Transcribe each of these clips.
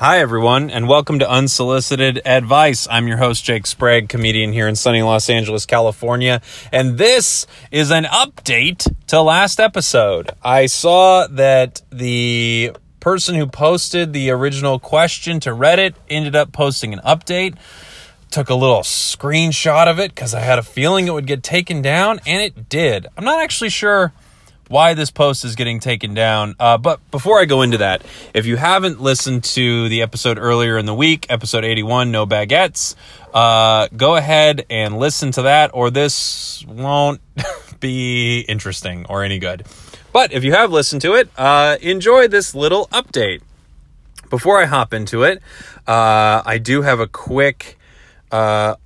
Hi, everyone, and welcome to Unsolicited Advice. I'm your host, Jake Sprague, comedian here in sunny Los Angeles, California, and this is an update to last episode. I saw that the person who posted the original question to Reddit ended up posting an update. Took a little screenshot of it because I had a feeling it would get taken down, and it did. I'm not actually sure why this post is getting taken down. Uh, but before I go into that, if you haven't listened to the episode earlier in the week, episode 81, No Baguettes, uh, go ahead and listen to that, or this won't be interesting or any good. But if you have listened to it, uh, enjoy this little update. Before I hop into it, uh, I do have a quick uh,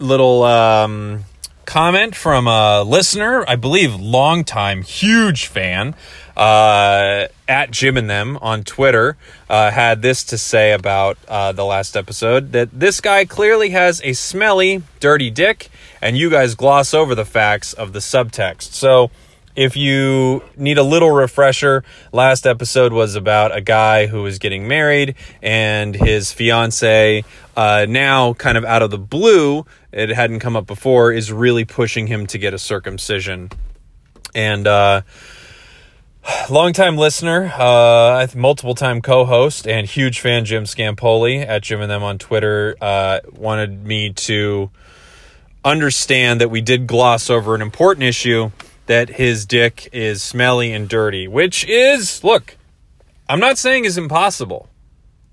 little. Um, comment from a listener, I believe, longtime, huge fan, uh, at Jim and them on Twitter, uh, had this to say about uh, the last episode that this guy clearly has a smelly, dirty dick, and you guys gloss over the facts of the subtext. So, if you need a little refresher, last episode was about a guy who was getting married and his fiance, uh, now kind of out of the blue, it hadn't come up before, is really pushing him to get a circumcision. And, uh, longtime listener, uh, multiple time co host, and huge fan, Jim Scampoli at Jim and them on Twitter, uh, wanted me to understand that we did gloss over an important issue that his dick is smelly and dirty, which is, look, I'm not saying is impossible.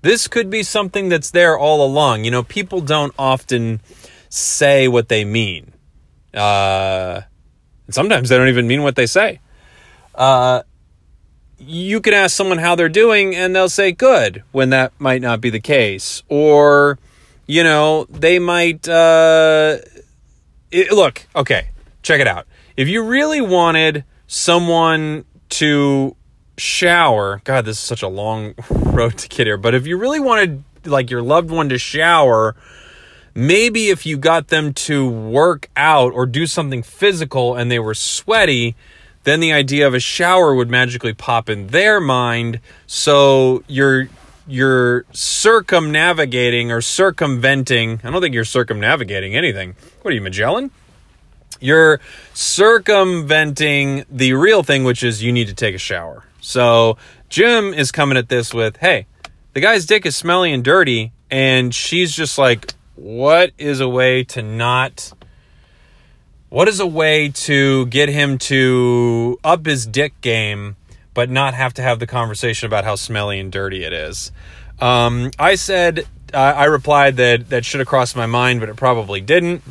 This could be something that's there all along. You know, people don't often say what they mean. Uh, sometimes they don't even mean what they say. Uh, you can ask someone how they're doing and they'll say good when that might not be the case. Or, you know, they might, uh, it, look, okay, check it out if you really wanted someone to shower, God, this is such a long road to get here, but if you really wanted like your loved one to shower, maybe if you got them to work out or do something physical and they were sweaty, then the idea of a shower would magically pop in their mind. So you're you're circumnavigating or circumventing. I don't think you're circumnavigating anything. What are you, Magellan? You're circumventing the real thing, which is you need to take a shower. So Jim is coming at this with, hey, the guy's dick is smelly and dirty. And she's just like, what is a way to not. What is a way to get him to up his dick game, but not have to have the conversation about how smelly and dirty it is? Um, I said, uh, I replied that that should have crossed my mind, but it probably didn't.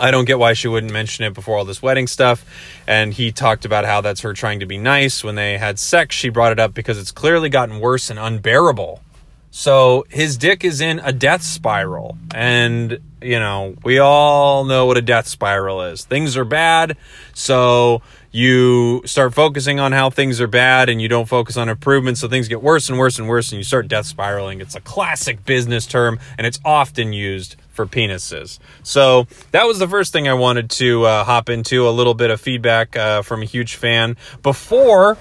I don't get why she wouldn't mention it before all this wedding stuff. And he talked about how that's her trying to be nice. When they had sex, she brought it up because it's clearly gotten worse and unbearable. So his dick is in a death spiral. And, you know, we all know what a death spiral is. Things are bad. So you start focusing on how things are bad and you don't focus on improvement. So things get worse and worse and worse and you start death spiraling. It's a classic business term and it's often used for penises. So that was the first thing I wanted to uh, hop into a little bit of feedback uh, from a huge fan before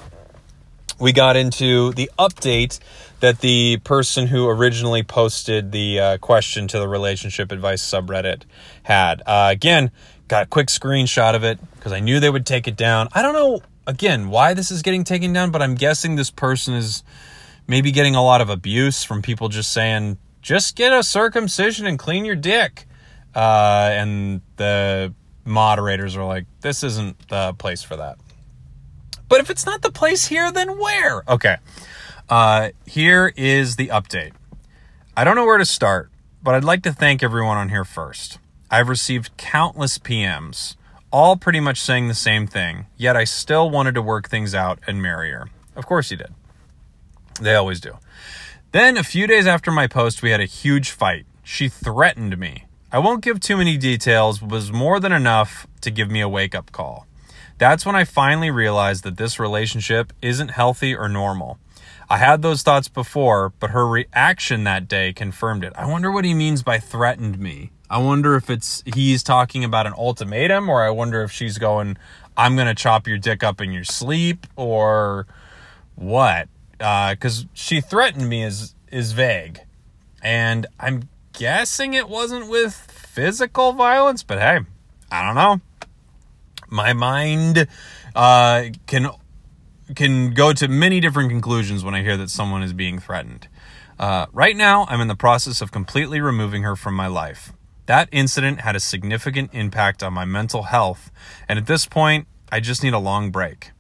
we got into the update that the person who originally posted the uh, question to the relationship advice subreddit had. Uh, again, got a quick screenshot of it because I knew they would take it down. I don't know, again, why this is getting taken down, but I'm guessing this person is maybe getting a lot of abuse from people just saying just get a circumcision and clean your dick. Uh, and the moderators are like, this isn't the place for that. But if it's not the place here, then where? Okay. Uh, here is the update. I don't know where to start, but I'd like to thank everyone on here first. I've received countless PMs, all pretty much saying the same thing, yet I still wanted to work things out and marry her. Of course you did. They always do. Then, a few days after my post, we had a huge fight. She threatened me. I won't give too many details, but was more than enough to give me a wake up call. That's when I finally realized that this relationship isn't healthy or normal. I had those thoughts before, but her reaction that day confirmed it. I wonder what he means by threatened me. I wonder if it's he's talking about an ultimatum, or I wonder if she's going, I'm going to chop your dick up in your sleep, or what because uh, she threatened me is is vague. And I'm guessing it wasn't with physical violence, but hey, I don't know. My mind uh, can can go to many different conclusions when I hear that someone is being threatened. Uh, right now, I'm in the process of completely removing her from my life. That incident had a significant impact on my mental health, and at this point, I just need a long break.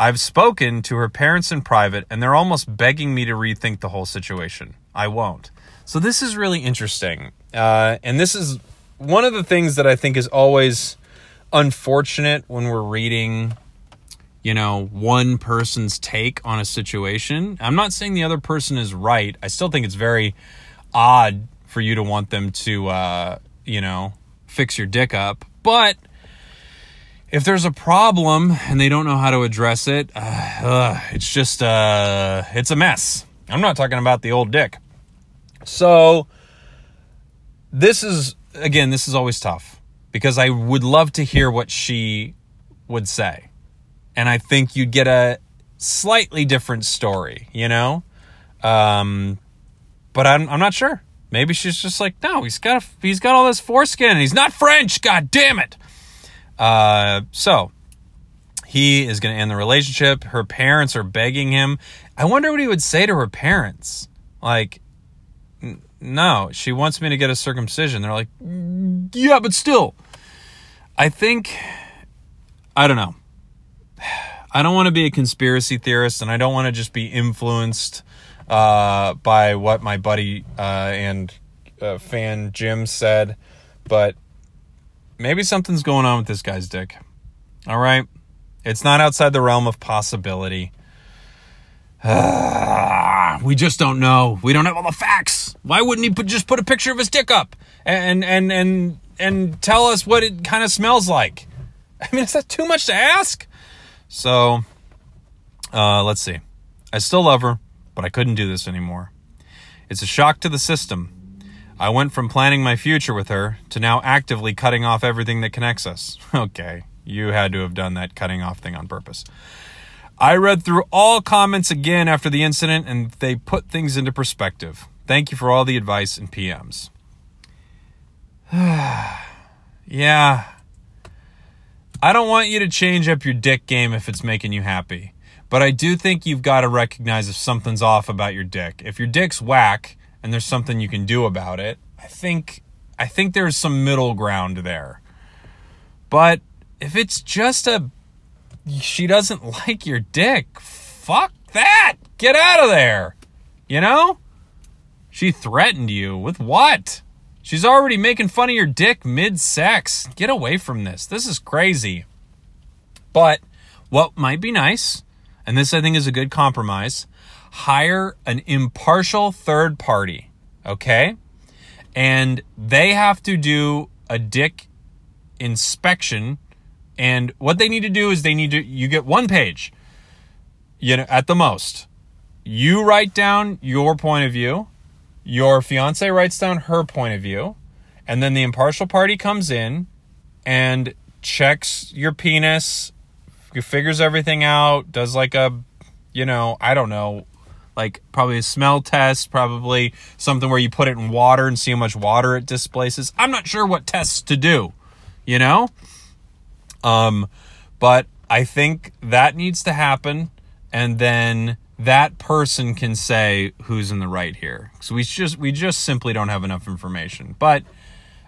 I've spoken to her parents in private, and they're almost begging me to rethink the whole situation. I won't. So, this is really interesting. Uh, and this is one of the things that I think is always unfortunate when we're reading you know, one person's take on a situation. I'm not saying the other person is right. I still think it's very odd for you to want them to, uh, you know, fix your dick up. But if there's a problem and they don't know how to address it, uh, uh, it's just, uh, it's a mess. I'm not talking about the old dick. So, this is, again, this is always tough because I would love to hear what she would say and I think you'd get a slightly different story, you know? Um, but I'm, I'm not sure. Maybe she's just like, no, he's got a, he's got all this foreskin and he's not French. God damn it. Uh, so he is going to end the relationship. Her parents are begging him. I wonder what he would say to her parents. Like, no, she wants me to get a circumcision. They're like, yeah, but still. I think, I don't know. I don't want to be a conspiracy theorist and I don't want to just be influenced uh, by what my buddy uh, and uh, fan Jim said, but maybe something's going on with this guy's dick. All right. It's not outside the realm of possibility. we just don't know. We don't have all the facts. Why wouldn't he put, just put a picture of his dick up and and and and tell us what it kind of smells like? I mean, is that too much to ask? So, uh, let's see. I still love her, but I couldn't do this anymore. It's a shock to the system. I went from planning my future with her to now actively cutting off everything that connects us. Okay, you had to have done that cutting off thing on purpose. I read through all comments again after the incident and they put things into perspective. Thank you for all the advice and PMs. yeah, I don't want you to change up your dick game if it's making you happy. But I do think you've got to recognize if something's off about your dick. If your dick's whack and there's something you can do about it, I think I think there's some middle ground there. But if it's just a she doesn't like your dick, fuck that. Get out of there. You know? She threatened you with what? She's already making fun of your dick mid sex. Get away from this. This is crazy. But what might be nice, and this I think is a good compromise, hire an impartial third party, okay? And they have to do a dick inspection. And what they need to do is they need to, you get one page, you know, at the most. You write down your point of view your fiance writes down her point of view, and then the impartial party comes in and checks your penis, figures everything out, does like a, you know, I don't know, like probably a smell test, probably something where you put it in water and see how much water it displaces. I'm not sure what tests to do, you know? Um, but I think that needs to happen. And then that person can say who's in the right here. So we just we just simply don't have enough information. But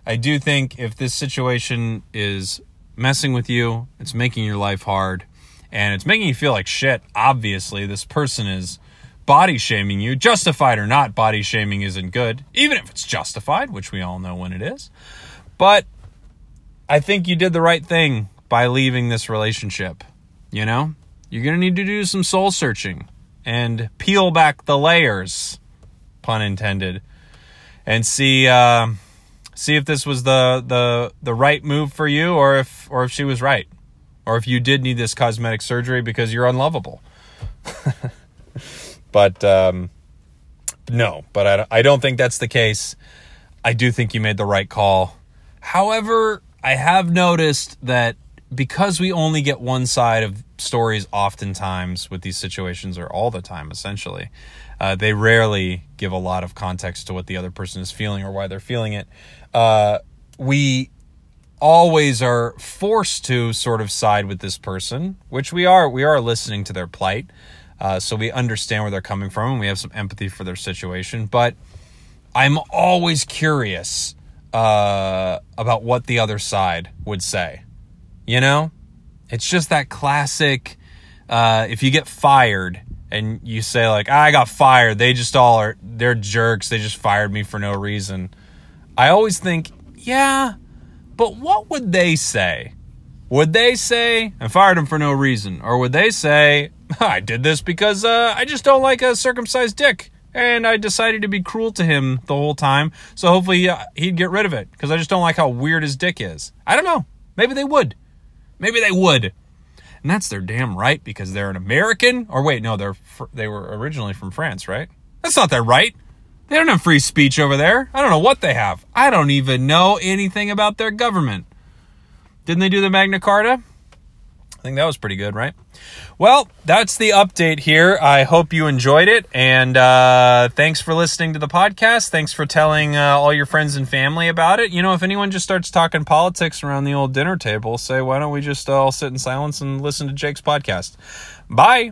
I do think if this situation is messing with you, it's making your life hard, and it's making you feel like shit. Obviously, this person is body shaming you, justified or not. Body shaming isn't good, even if it's justified, which we all know when it is. But I think you did the right thing by leaving this relationship. You know, you're gonna need to do some soul searching and peel back the layers, pun intended, and see uh, see if this was the the the right move for you, or if or if she was right, or if you did need this cosmetic surgery because you're unlovable. but um, no, but I I don't think that's the case. I do think you made the right call. However, I have noticed that because we only get one side of stories oftentimes with these situations or all the time essentially uh, they rarely give a lot of context to what the other person is feeling or why they're feeling it uh, we always are forced to sort of side with this person which we are we are listening to their plight uh, so we understand where they're coming from and we have some empathy for their situation but i'm always curious uh, about what the other side would say you know, it's just that classic. Uh, if you get fired and you say like, "I got fired," they just all are they're jerks. They just fired me for no reason. I always think, yeah, but what would they say? Would they say I fired him for no reason, or would they say I did this because uh, I just don't like a circumcised dick? and I decided to be cruel to him the whole time. So hopefully uh, he'd get rid of it because I just don't like how weird his dick is. I don't know. Maybe they would. Maybe they would. And that's their damn right because they're an American. Or wait, no, they're fr- they were originally from France, right? That's not their right. They don't have free speech over there. I don't know what they have. I don't even know anything about their government. Didn't they do the Magna Carta? I think that was pretty good, right? Well, that's the update here. I hope you enjoyed it. And uh, thanks for listening to the podcast. Thanks for telling uh, all your friends and family about it. You know, if anyone just starts talking politics around the old dinner table, say, why don't we just all sit in silence and listen to Jake's podcast? Bye.